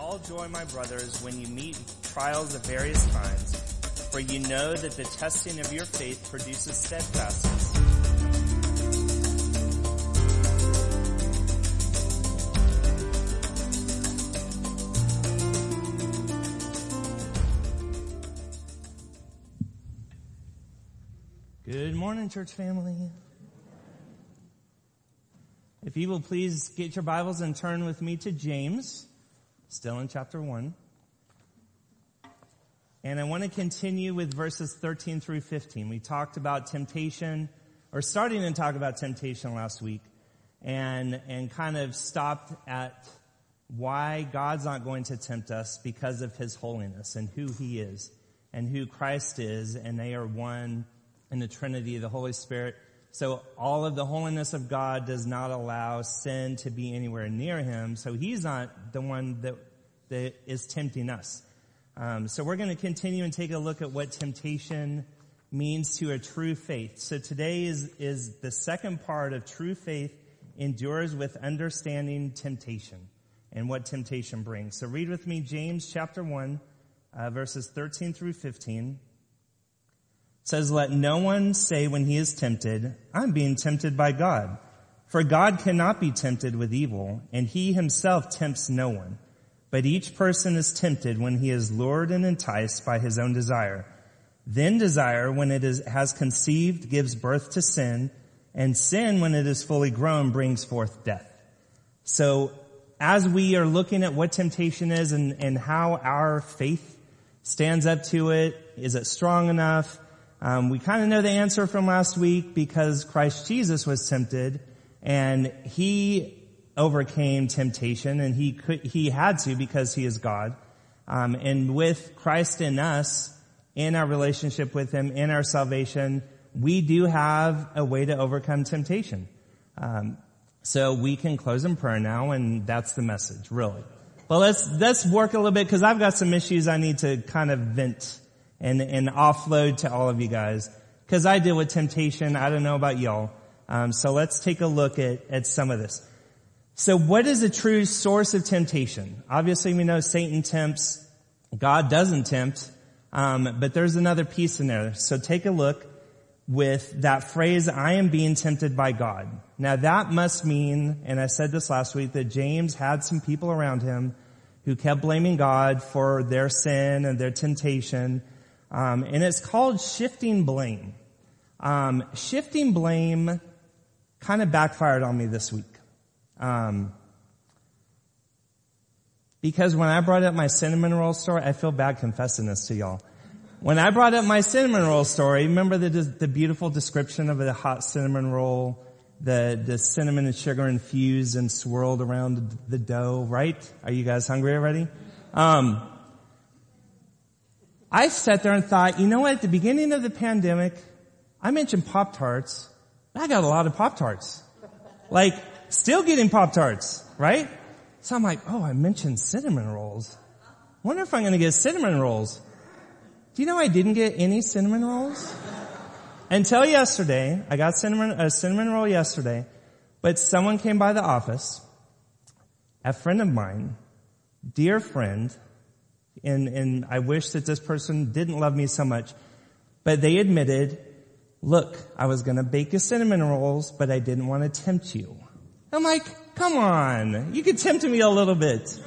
all joy, my brothers, when you meet trials of various kinds, for you know that the testing of your faith produces steadfastness. Good morning, church family. If you will please get your Bibles and turn with me to James, still in chapter 1. And I want to continue with verses 13 through 15. We talked about temptation, or starting to talk about temptation last week, and, and kind of stopped at why God's not going to tempt us because of His holiness and who He is and who Christ is, and they are one in the Trinity, the Holy Spirit. So all of the holiness of God does not allow sin to be anywhere near him. So he's not the one that, that is tempting us. Um, so we're going to continue and take a look at what temptation means to a true faith. So today is, is the second part of true faith endures with understanding temptation and what temptation brings. So read with me James chapter 1, uh, verses 13 through 15 says, let no one say when he is tempted, I'm being tempted by God. For God cannot be tempted with evil, and he himself tempts no one. But each person is tempted when he is lured and enticed by his own desire. Then desire, when it is, has conceived, gives birth to sin, and sin, when it is fully grown, brings forth death. So, as we are looking at what temptation is and, and how our faith stands up to it, is it strong enough? Um, we kind of know the answer from last week because Christ Jesus was tempted and he overcame temptation and he could, he had to because he is God. Um, and with Christ in us, in our relationship with him, in our salvation, we do have a way to overcome temptation. Um, so we can close in prayer now and that's the message, really. Well, let's, let's work a little bit because I've got some issues I need to kind of vent and, and offload to all of you guys. Cause I deal with temptation. I don't know about y'all. Um, so let's take a look at, at some of this. So what is a true source of temptation? Obviously we know Satan tempts. God doesn't tempt. Um, but there's another piece in there. So take a look with that phrase, I am being tempted by God. Now that must mean, and I said this last week, that James had some people around him who kept blaming God for their sin and their temptation um, and it's called shifting blame. Um, shifting blame kind of backfired on me this week. Um, because when I brought up my cinnamon roll story, I feel bad confessing this to y'all. When I brought up my cinnamon roll story, remember the, the beautiful description of the hot cinnamon roll, the, the cinnamon and sugar infused and swirled around the dough, right? Are you guys hungry already? Um, I sat there and thought, you know what, at the beginning of the pandemic, I mentioned Pop Tarts. I got a lot of Pop Tarts. Like, still getting Pop Tarts, right? So I'm like, oh, I mentioned cinnamon rolls. Wonder if I'm gonna get cinnamon rolls. Do you know I didn't get any cinnamon rolls? Until yesterday, I got cinnamon, a cinnamon roll yesterday, but someone came by the office, a friend of mine, dear friend, and, and I wish that this person didn't love me so much. But they admitted, look, I was gonna bake you cinnamon rolls, but I didn't want to tempt you. I'm like, come on, you could tempt me a little bit.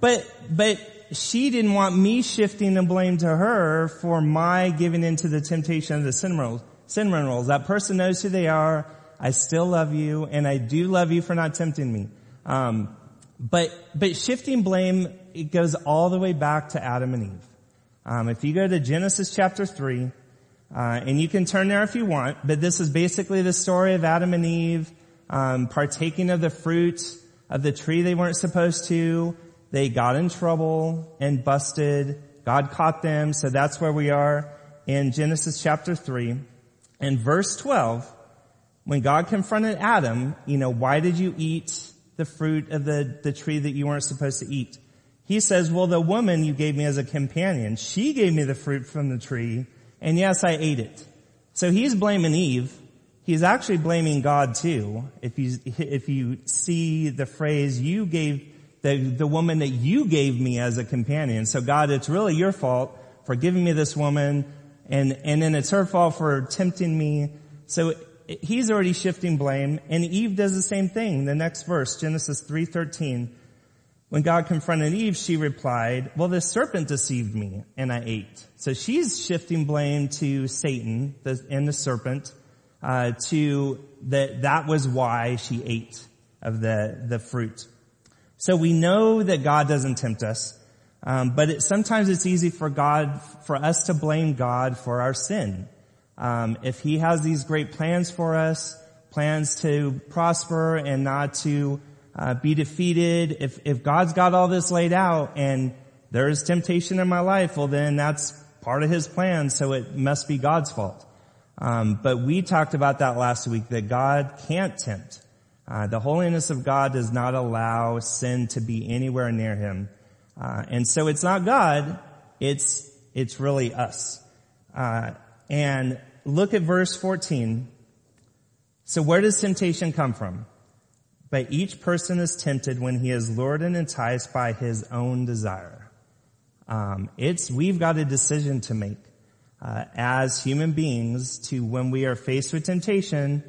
But, but she didn't want me shifting the blame to her for my giving into the temptation of the cinnamon rolls. Cinnamon rolls. That person knows who they are. I still love you, and I do love you for not tempting me. Um, but but shifting blame it goes all the way back to Adam and Eve. Um, if you go to Genesis chapter three, uh, and you can turn there if you want, but this is basically the story of Adam and Eve um, partaking of the fruit of the tree they weren't supposed to. They got in trouble and busted. God caught them, so that's where we are in Genesis chapter three. In verse twelve, when God confronted Adam, you know, why did you eat the fruit of the, the tree that you weren't supposed to eat? He says, well, the woman you gave me as a companion, she gave me the fruit from the tree, and yes, I ate it. So he's blaming Eve. He's actually blaming God too. If you, if you see the phrase, you gave, the, the woman that you gave me as a companion. So God, it's really your fault for giving me this woman and, and then it's her fault for tempting me. So he's already shifting blame and Eve does the same thing. The next verse, Genesis 3.13. When God confronted Eve, she replied, well, the serpent deceived me and I ate. So she's shifting blame to Satan and the serpent, uh, to that, that was why she ate of the, the fruit. So we know that God doesn't tempt us, um, but it, sometimes it's easy for God, for us to blame God for our sin. Um, if He has these great plans for us, plans to prosper and not to uh, be defeated, if if God's got all this laid out and there's temptation in my life, well then that's part of His plan, so it must be God's fault. Um, but we talked about that last week that God can't tempt. Uh, the holiness of God does not allow sin to be anywhere near Him, uh, and so it's not God; it's it's really us. Uh, and look at verse 14. So where does temptation come from? But each person is tempted when he is lured and enticed by his own desire. Um, it's we've got a decision to make uh, as human beings to when we are faced with temptation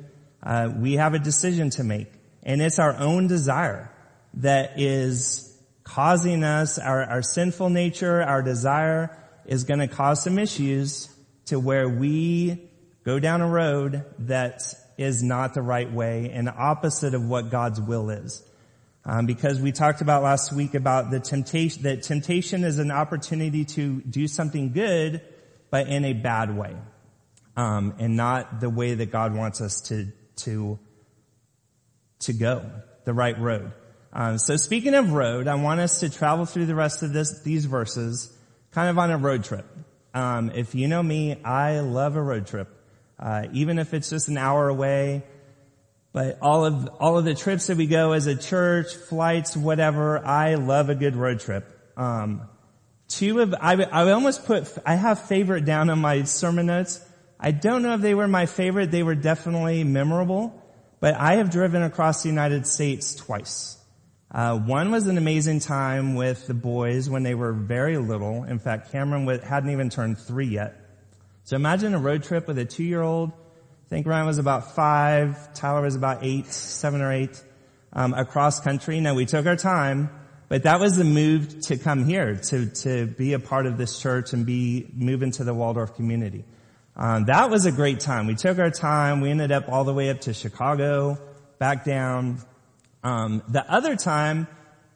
uh, we have a decision to make. And it's our own desire that is causing us, our, our sinful nature, our desire is going to cause some issues to where we go down a road that is not the right way and opposite of what God's will is. Um, because we talked about last week about the temptation, that temptation is an opportunity to do something good, but in a bad way. Um, and not the way that God wants us to to, to go the right road. Um, so speaking of road, I want us to travel through the rest of this, these verses kind of on a road trip. Um, if you know me, I love a road trip. Uh, even if it's just an hour away, but all of, all of the trips that we go as a church, flights, whatever, I love a good road trip. Um, two of, I, I almost put, I have favorite down on my sermon notes. I don't know if they were my favorite. They were definitely memorable, but I have driven across the United States twice. Uh, one was an amazing time with the boys when they were very little. In fact, Cameron hadn't even turned three yet. So imagine a road trip with a two-year-old. I think Ryan was about five. Tyler was about eight, seven or eight, um, across country. Now we took our time, but that was the move to come here to to be a part of this church and be move into the Waldorf community. Um, that was a great time. We took our time. We ended up all the way up to Chicago, back down. Um, the other time,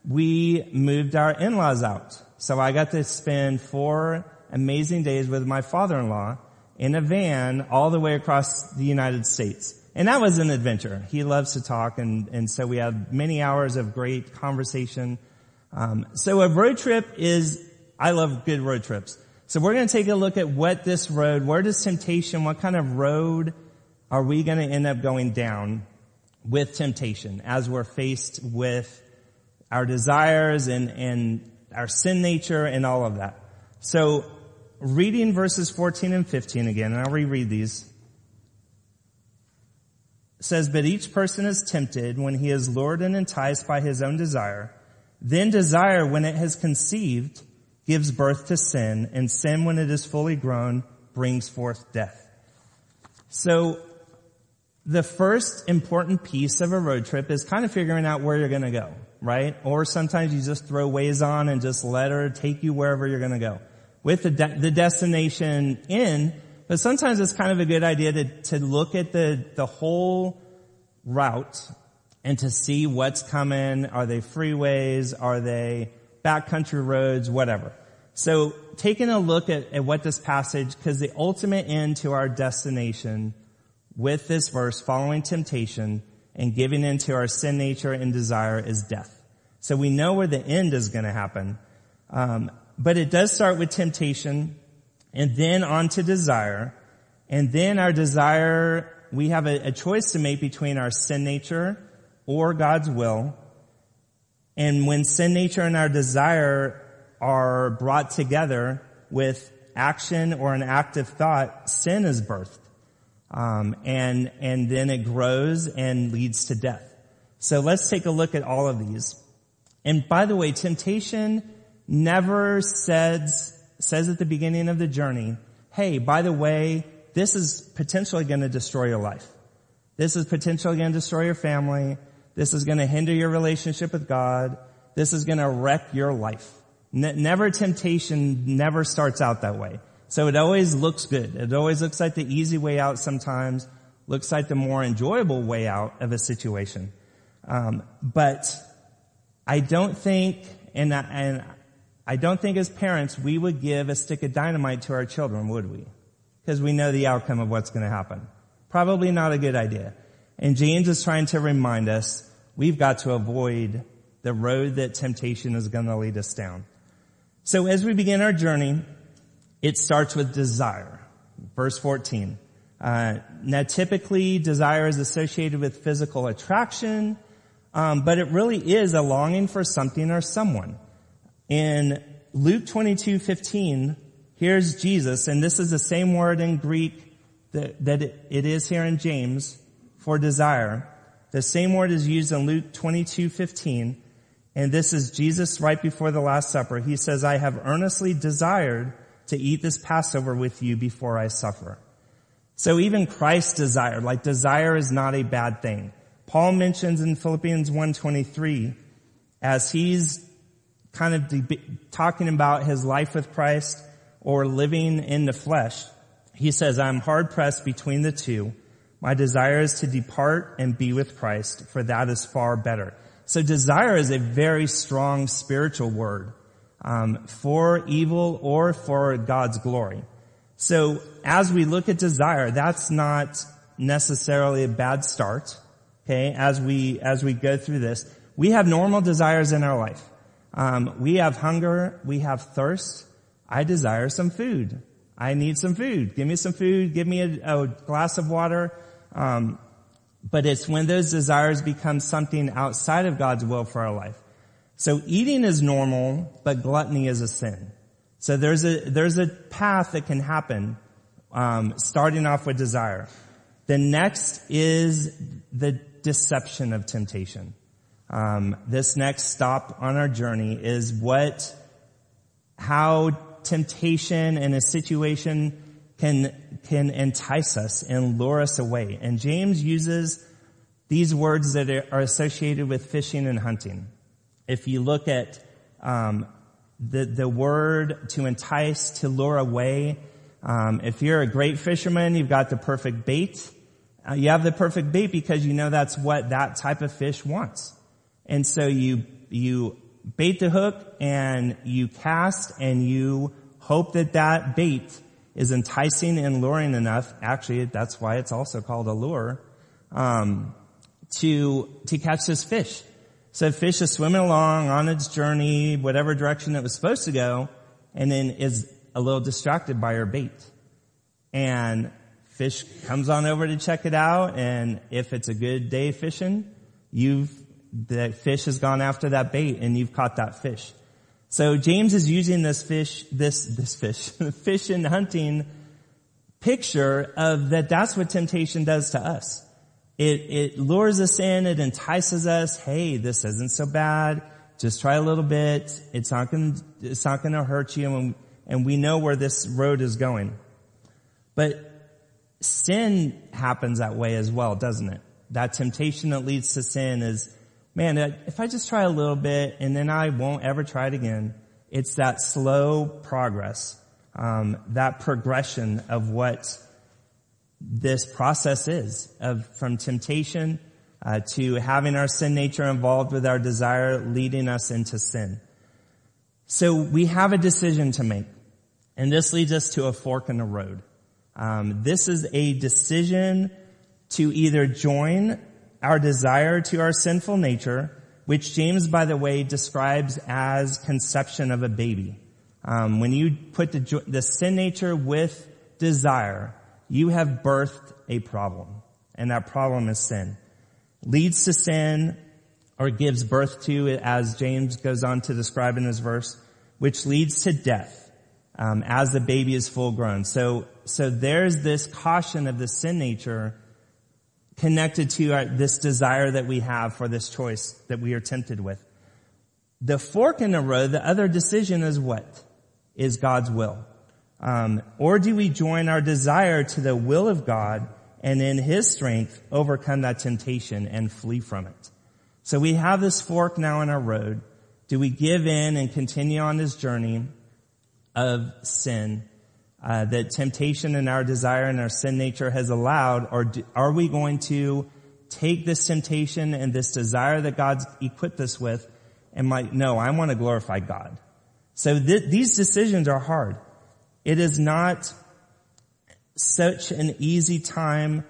we moved our in-laws out. So I got to spend four amazing days with my father-in-law in a van all the way across the United States. And that was an adventure. He loves to talk and, and so we had many hours of great conversation. Um, so a road trip is, I love good road trips. So we're going to take a look at what this road, where does temptation, what kind of road are we going to end up going down with temptation as we're faced with our desires and, and our sin nature and all of that. So reading verses 14 and 15 again, and I'll reread these. says, but each person is tempted when he is lured and enticed by his own desire. Then desire, when it has conceived, gives birth to sin, and sin, when it is fully grown, brings forth death. So, the first important piece of a road trip is kind of figuring out where you're gonna go, right? Or sometimes you just throw Waze on and just let her take you wherever you're gonna go. With the, de- the destination in, but sometimes it's kind of a good idea to, to look at the, the whole route and to see what's coming. Are they freeways? Are they backcountry roads, whatever. So taking a look at, at what this passage, because the ultimate end to our destination with this verse, following temptation and giving into our sin nature and desire is death. So we know where the end is going to happen. Um, but it does start with temptation and then on to desire. And then our desire, we have a, a choice to make between our sin nature or God's will. And when sin nature and our desire are brought together with action or an active thought, sin is birthed. Um, and, and then it grows and leads to death. So let's take a look at all of these. And by the way, temptation never says, says at the beginning of the journey, hey, by the way, this is potentially going to destroy your life. This is potentially going to destroy your family. This is going to hinder your relationship with God. This is going to wreck your life. Ne- never temptation never starts out that way. So it always looks good. It always looks like the easy way out sometimes, looks like the more enjoyable way out of a situation. Um, but I don't think, and, and I don't think as parents we would give a stick of dynamite to our children, would we? Because we know the outcome of what's going to happen. Probably not a good idea. And James is trying to remind us we've got to avoid the road that temptation is going to lead us down. So as we begin our journey, it starts with desire. Verse 14. Uh, now typically desire is associated with physical attraction, um, but it really is a longing for something or someone. In Luke 22, 15, here's Jesus, and this is the same word in Greek that, that it is here in James for desire. The same word is used in Luke 22, 15, and this is Jesus right before the Last Supper. He says, I have earnestly desired to eat this Passover with you before I suffer. So even Christ desired, like desire is not a bad thing. Paul mentions in Philippians 1.23, as he's kind of de- talking about his life with Christ or living in the flesh, he says, I'm hard pressed between the two. My desire is to depart and be with Christ, for that is far better. So desire is a very strong spiritual word um, for evil or for God's glory. So as we look at desire, that's not necessarily a bad start. Okay, as we as we go through this, we have normal desires in our life. Um, we have hunger, we have thirst. I desire some food. I need some food. Give me some food. Give me a, a glass of water. Um, but it's when those desires become something outside of God's will for our life. So eating is normal, but gluttony is a sin. So there's a there's a path that can happen, um, starting off with desire. The next is the deception of temptation. Um, this next stop on our journey is what, how temptation in a situation can can entice us and lure us away. And James uses these words that are associated with fishing and hunting. If you look at um, the the word to entice, to lure away, um, if you're a great fisherman, you've got the perfect bait. Uh, you have the perfect bait because you know that's what that type of fish wants. And so you you bait the hook and you cast and you hope that that bait is enticing and luring enough. Actually, that's why it's also called a lure. Um, to to catch this fish. So fish is swimming along on its journey, whatever direction it was supposed to go, and then is a little distracted by your bait. And fish comes on over to check it out, and if it's a good day fishing, you've the fish has gone after that bait and you've caught that fish. So James is using this fish, this, this fish, fish and hunting picture of that that's what temptation does to us. It, it lures us in, it entices us, hey, this isn't so bad, just try a little bit, it's not gonna, it's not gonna hurt you, and, and we know where this road is going. But sin happens that way as well, doesn't it? That temptation that leads to sin is man, if I just try a little bit and then I won't ever try it again, it's that slow progress, um, that progression of what this process is of from temptation uh, to having our sin nature involved with our desire leading us into sin. So we have a decision to make, and this leads us to a fork in the road. Um, this is a decision to either join our desire to our sinful nature, which James, by the way, describes as conception of a baby. Um, when you put the, the sin nature with desire, you have birthed a problem, and that problem is sin. Leads to sin, or gives birth to, as James goes on to describe in his verse, which leads to death um, as the baby is full grown. So, so there's this caution of the sin nature connected to our, this desire that we have for this choice that we are tempted with. the fork in the road, the other decision is what? Is God's will. Um, or do we join our desire to the will of God and in His strength overcome that temptation and flee from it? So we have this fork now in our road. Do we give in and continue on this journey of sin uh, that temptation and our desire and our sin nature has allowed, or do, are we going to take this temptation and this desire that God's equipped us with and like, no, I want to glorify God. So th- these decisions are hard. It is not such an easy time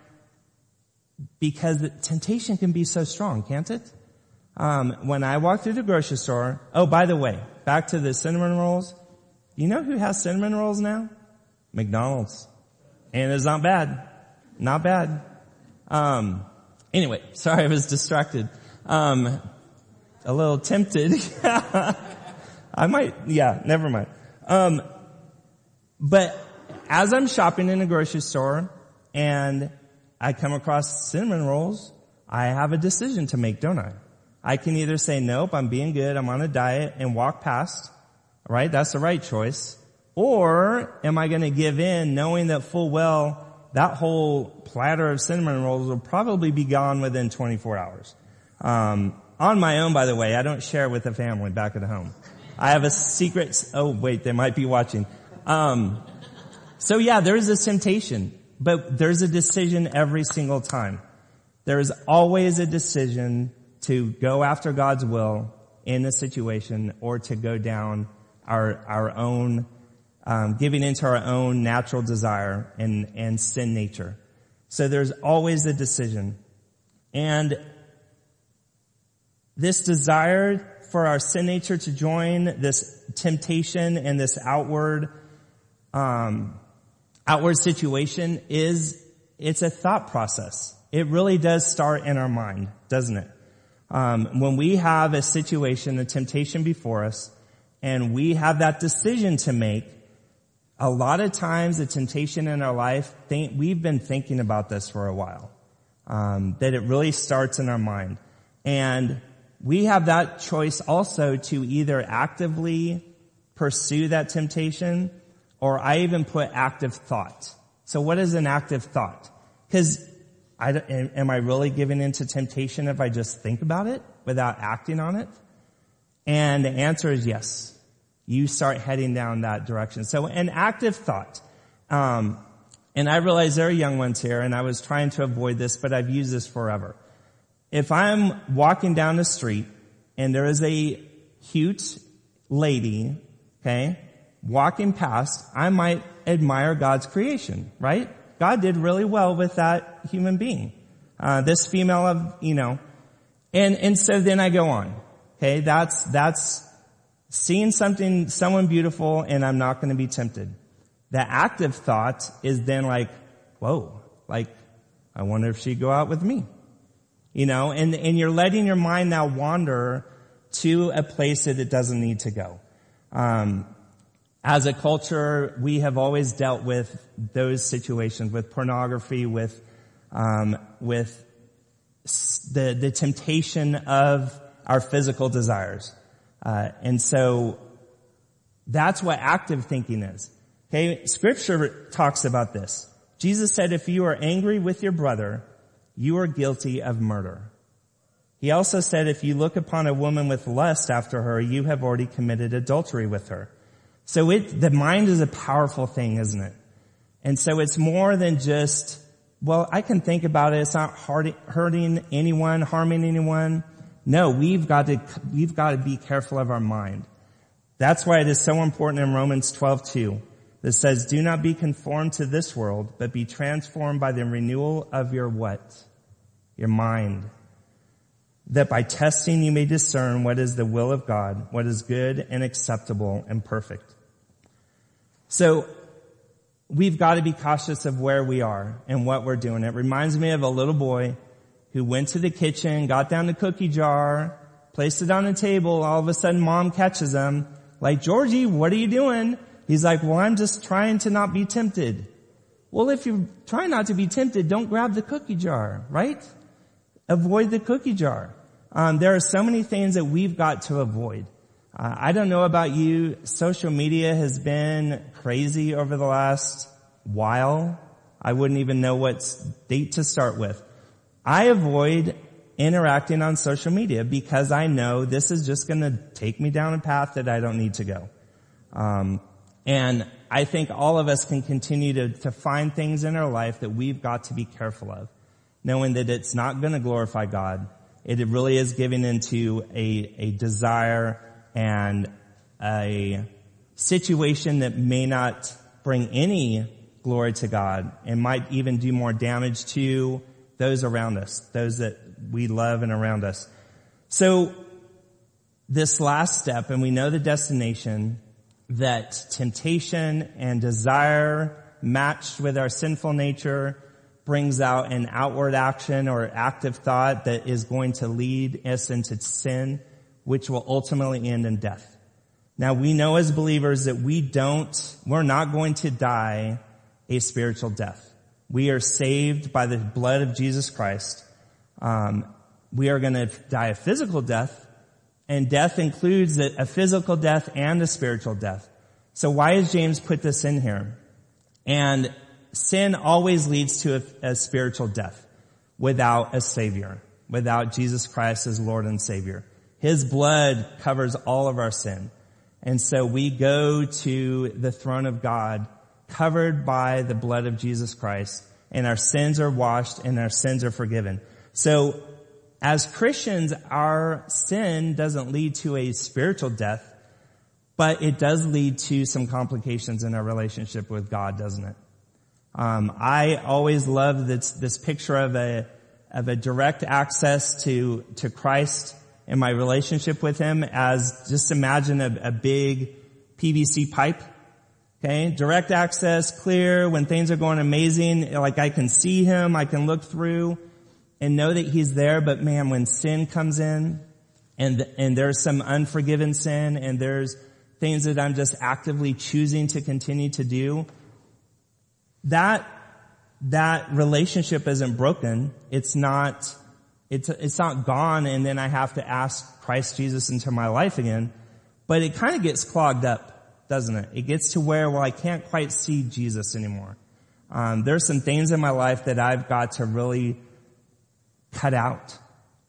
because temptation can be so strong, can't it? Um, when I walk through the grocery store, oh, by the way, back to the cinnamon rolls. You know who has cinnamon rolls now? McDonald's. And it's not bad. Not bad. Um, anyway, sorry I was distracted. Um, a little tempted. I might, yeah, never mind. Um, but as I'm shopping in a grocery store and I come across cinnamon rolls, I have a decision to make, don't I? I can either say, nope, I'm being good, I'm on a diet and walk past, right? That's the right choice. Or am I going to give in knowing that full well that whole platter of cinnamon rolls will probably be gone within 24 hours. Um, on my own, by the way, I don't share with the family back at home. I have a secret. Oh, wait, they might be watching. Um, so yeah, there is a temptation, but there's a decision every single time. There is always a decision to go after God's will in a situation or to go down our, our own um, giving into our own natural desire and, and sin nature. So there's always a decision. And this desire for our sin nature to join this temptation and this outward, um, outward situation is, it's a thought process. It really does start in our mind, doesn't it? Um, when we have a situation, a temptation before us, and we have that decision to make, a lot of times the temptation in our life, think, we've been thinking about this for a while. Um, that it really starts in our mind. And we have that choice also to either actively pursue that temptation or I even put active thought. So what is an active thought? Cause I, am I really giving into temptation if I just think about it without acting on it? And the answer is yes you start heading down that direction. So an active thought. Um, and I realize there are young ones here, and I was trying to avoid this, but I've used this forever. If I'm walking down the street and there is a cute lady, okay, walking past, I might admire God's creation, right? God did really well with that human being. Uh, this female of, you know, and, and so then I go on. Okay, that's, that's seeing something, someone beautiful and I'm not going to be tempted. The active thought is then like, whoa, like, I wonder if she'd go out with me. You know, and, and you're letting your mind now wander to a place that it doesn't need to go. Um, as a culture, we have always dealt with those situations, with pornography, with, um, with the, the temptation of our physical desires. Uh, and so that's what active thinking is. Okay, scripture talks about this. Jesus said, if you are angry with your brother, you are guilty of murder. He also said, if you look upon a woman with lust after her, you have already committed adultery with her. So it, the mind is a powerful thing, isn't it? And so it's more than just, well, I can think about it. It's not hurting anyone, harming anyone. No, we've got to, we've got to be careful of our mind. That's why it is so important in Romans 12:2 that says, do not be conformed to this world, but be transformed by the renewal of your what? Your mind. That by testing you may discern what is the will of God, what is good and acceptable and perfect. So, we've got to be cautious of where we are and what we're doing. It reminds me of a little boy who went to the kitchen, got down the cookie jar, placed it on the table. All of a sudden mom catches him like, Georgie, what are you doing? He's like, well, I'm just trying to not be tempted. Well, if you're trying not to be tempted, don't grab the cookie jar, right? Avoid the cookie jar. Um, there are so many things that we've got to avoid. Uh, I don't know about you. Social media has been crazy over the last while. I wouldn't even know what date to start with. I avoid interacting on social media because I know this is just going to take me down a path that I don't need to go. Um, and I think all of us can continue to, to find things in our life that we've got to be careful of, knowing that it's not going to glorify God. It really is giving into a, a desire and a situation that may not bring any glory to God and might even do more damage to those around us, those that we love and around us. So this last step, and we know the destination, that temptation and desire matched with our sinful nature brings out an outward action or active thought that is going to lead us into sin which will ultimately end in death. Now we know as believers that we don't, we're not going to die a spiritual death. We are saved by the blood of Jesus Christ. Um, we are going to die a physical death, and death includes a physical death and a spiritual death. So why has James put this in here? And sin always leads to a, a spiritual death without a savior, without Jesus Christ as Lord and Savior. His blood covers all of our sin. And so we go to the throne of God covered by the blood of Jesus Christ and our sins are washed and our sins are forgiven. So as Christians, our sin doesn't lead to a spiritual death, but it does lead to some complications in our relationship with God, doesn't it? Um, I always love this, this picture of a of a direct access to to Christ in my relationship with him as just imagine a, a big PVC pipe. Okay. Direct access, clear, when things are going amazing, like I can see him, I can look through and know that he's there, but man, when sin comes in and, and there's some unforgiven sin and there's things that I'm just actively choosing to continue to do, that, that relationship isn't broken. It's not, it's, it's not gone and then I have to ask Christ Jesus into my life again. But it kind of gets clogged up, doesn't it? It gets to where, well, I can't quite see Jesus anymore. Um, there's some things in my life that I've got to really cut out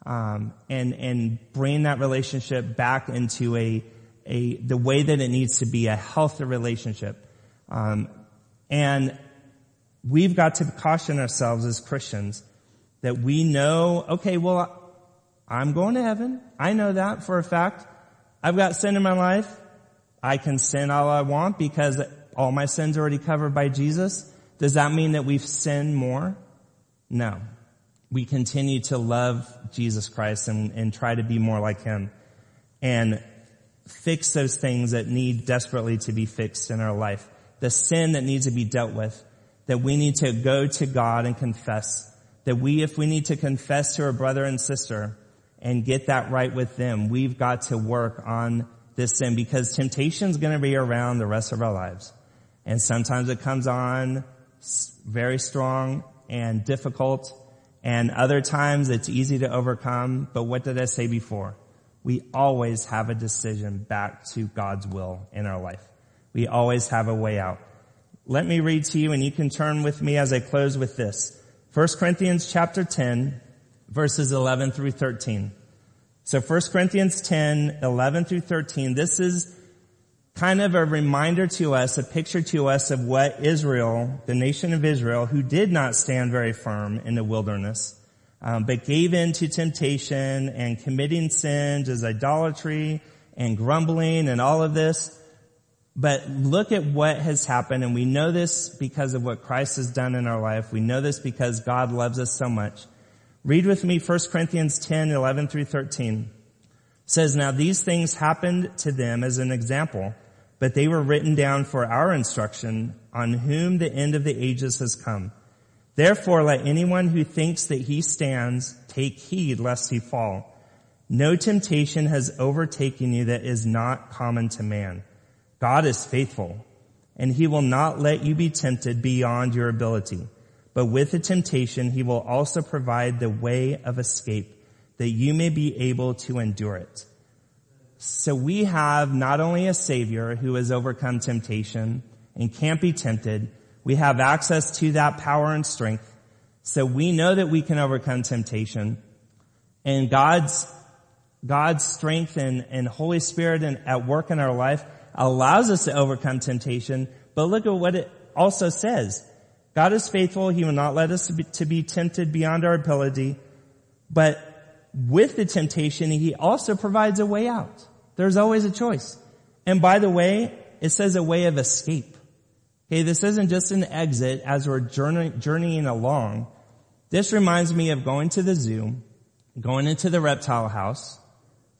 um, and and bring that relationship back into a a the way that it needs to be a healthy relationship. Um, and we've got to caution ourselves as Christians that we know, okay, well, I'm going to heaven. I know that for a fact. I've got sin in my life. I can sin all I want because all my sins are already covered by Jesus. Does that mean that we've sinned more? No. We continue to love Jesus Christ and, and try to be more like Him and fix those things that need desperately to be fixed in our life. The sin that needs to be dealt with, that we need to go to God and confess that we, if we need to confess to our brother and sister and get that right with them, we've got to work on this sin because temptation is going to be around the rest of our lives. And sometimes it comes on very strong and difficult. And other times it's easy to overcome. But what did I say before? We always have a decision back to God's will in our life. We always have a way out. Let me read to you and you can turn with me as I close with this. 1 Corinthians chapter 10, verses 11 through 13. So 1 Corinthians 10, 11 through 13, this is kind of a reminder to us, a picture to us of what Israel, the nation of Israel, who did not stand very firm in the wilderness, um, but gave in to temptation and committing sins as idolatry and grumbling and all of this. But look at what has happened, and we know this because of what Christ has done in our life. We know this because God loves us so much. Read with me 1 Corinthians 10, 11 through 13. It says, Now these things happened to them as an example, but they were written down for our instruction, on whom the end of the ages has come. Therefore let anyone who thinks that he stands take heed lest he fall. No temptation has overtaken you that is not common to man. God is faithful, and he will not let you be tempted beyond your ability. But with the temptation, he will also provide the way of escape that you may be able to endure it. so we have not only a savior who has overcome temptation and can't be tempted, we have access to that power and strength. So we know that we can overcome temptation and God's, God's strength and, and Holy Spirit and at work in our life allows us to overcome temptation. But look at what it also says. God is faithful. He will not let us to be, to be tempted beyond our ability. But with the temptation, he also provides a way out. There's always a choice. And by the way, it says a way of escape. Okay, this isn't just an exit as we're journey, journeying along. This reminds me of going to the zoo, going into the reptile house,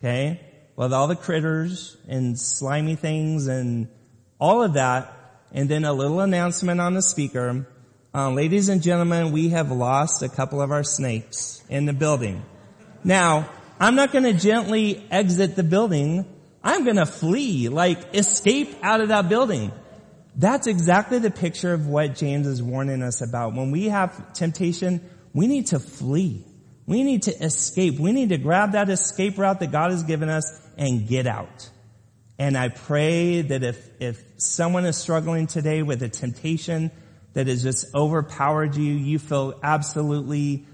okay, with all the critters and slimy things and all of that, and then a little announcement on the speaker. Uh, ladies and gentlemen, we have lost a couple of our snakes in the building. Now, I'm not going to gently exit the building. I'm going to flee, like escape out of that building. That's exactly the picture of what James is warning us about. When we have temptation, we need to flee. We need to escape. We need to grab that escape route that God has given us and get out. And I pray that if, if someone is struggling today with a temptation that has just overpowered you, you feel absolutely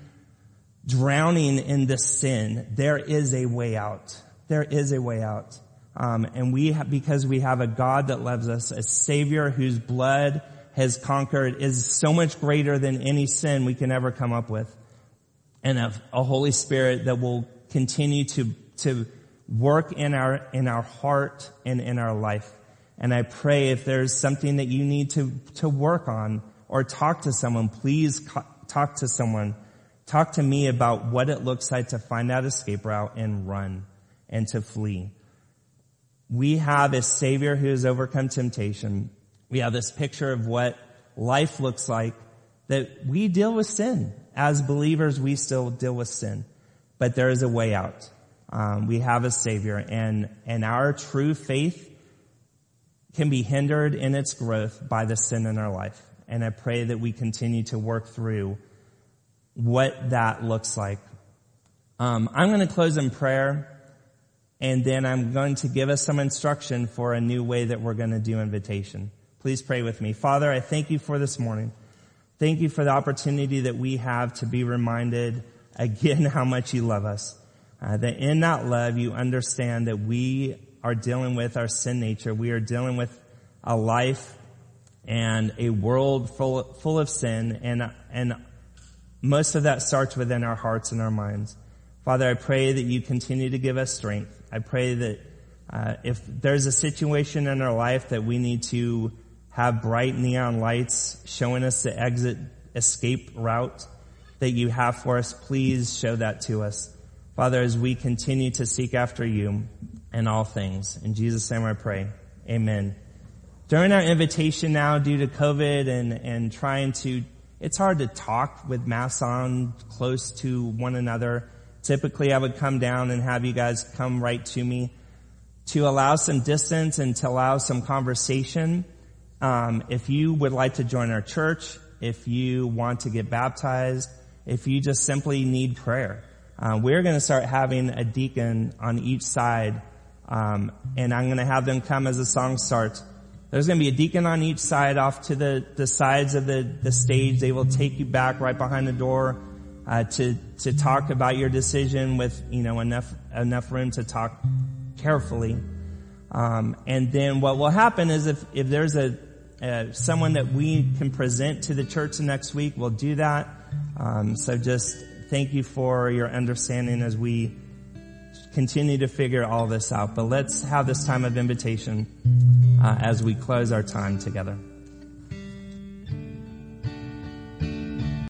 drowning in the sin, there is a way out. There is a way out. Um, and we, have, because we have a God that loves us, a Savior whose blood has conquered, is so much greater than any sin we can ever come up with, and a, a Holy Spirit that will continue to to work in our in our heart and in our life. And I pray if there's something that you need to to work on or talk to someone, please co- talk to someone Talk to me about what it looks like to find that escape route and run and to flee. We have a savior who has overcome temptation. We have this picture of what life looks like that we deal with sin. As believers, we still deal with sin, but there is a way out. Um, we have a savior and, and our true faith can be hindered in its growth by the sin in our life. And I pray that we continue to work through what that looks like. Um, I'm going to close in prayer, and then I'm going to give us some instruction for a new way that we're going to do invitation. Please pray with me. Father, I thank you for this morning. Thank you for the opportunity that we have to be reminded again how much you love us. Uh, that in that love you understand that we are dealing with our sin nature. We are dealing with a life and a world full, full of sin and, and most of that starts within our hearts and our minds. Father, I pray that you continue to give us strength. I pray that uh, if there's a situation in our life that we need to have bright neon lights showing us the exit escape route that you have for us, please show that to us. Father, as we continue to seek after you in all things. In Jesus' name I pray. Amen. During our invitation now, due to COVID and, and trying to it's hard to talk with masks on close to one another. Typically I would come down and have you guys come right to me to allow some distance and to allow some conversation. Um, if you would like to join our church, if you want to get baptized, if you just simply need prayer, uh, we're going to start having a deacon on each side, um, and I'm going to have them come as the song starts there's going to be a deacon on each side off to the, the sides of the, the stage. They will take you back right behind the door uh, to to talk about your decision with you know enough enough room to talk carefully. Um, and then what will happen is if if there's a uh, someone that we can present to the church the next week, we'll do that. Um, so just thank you for your understanding as we continue to figure all this out. But let's have this time of invitation uh, as we close our time together.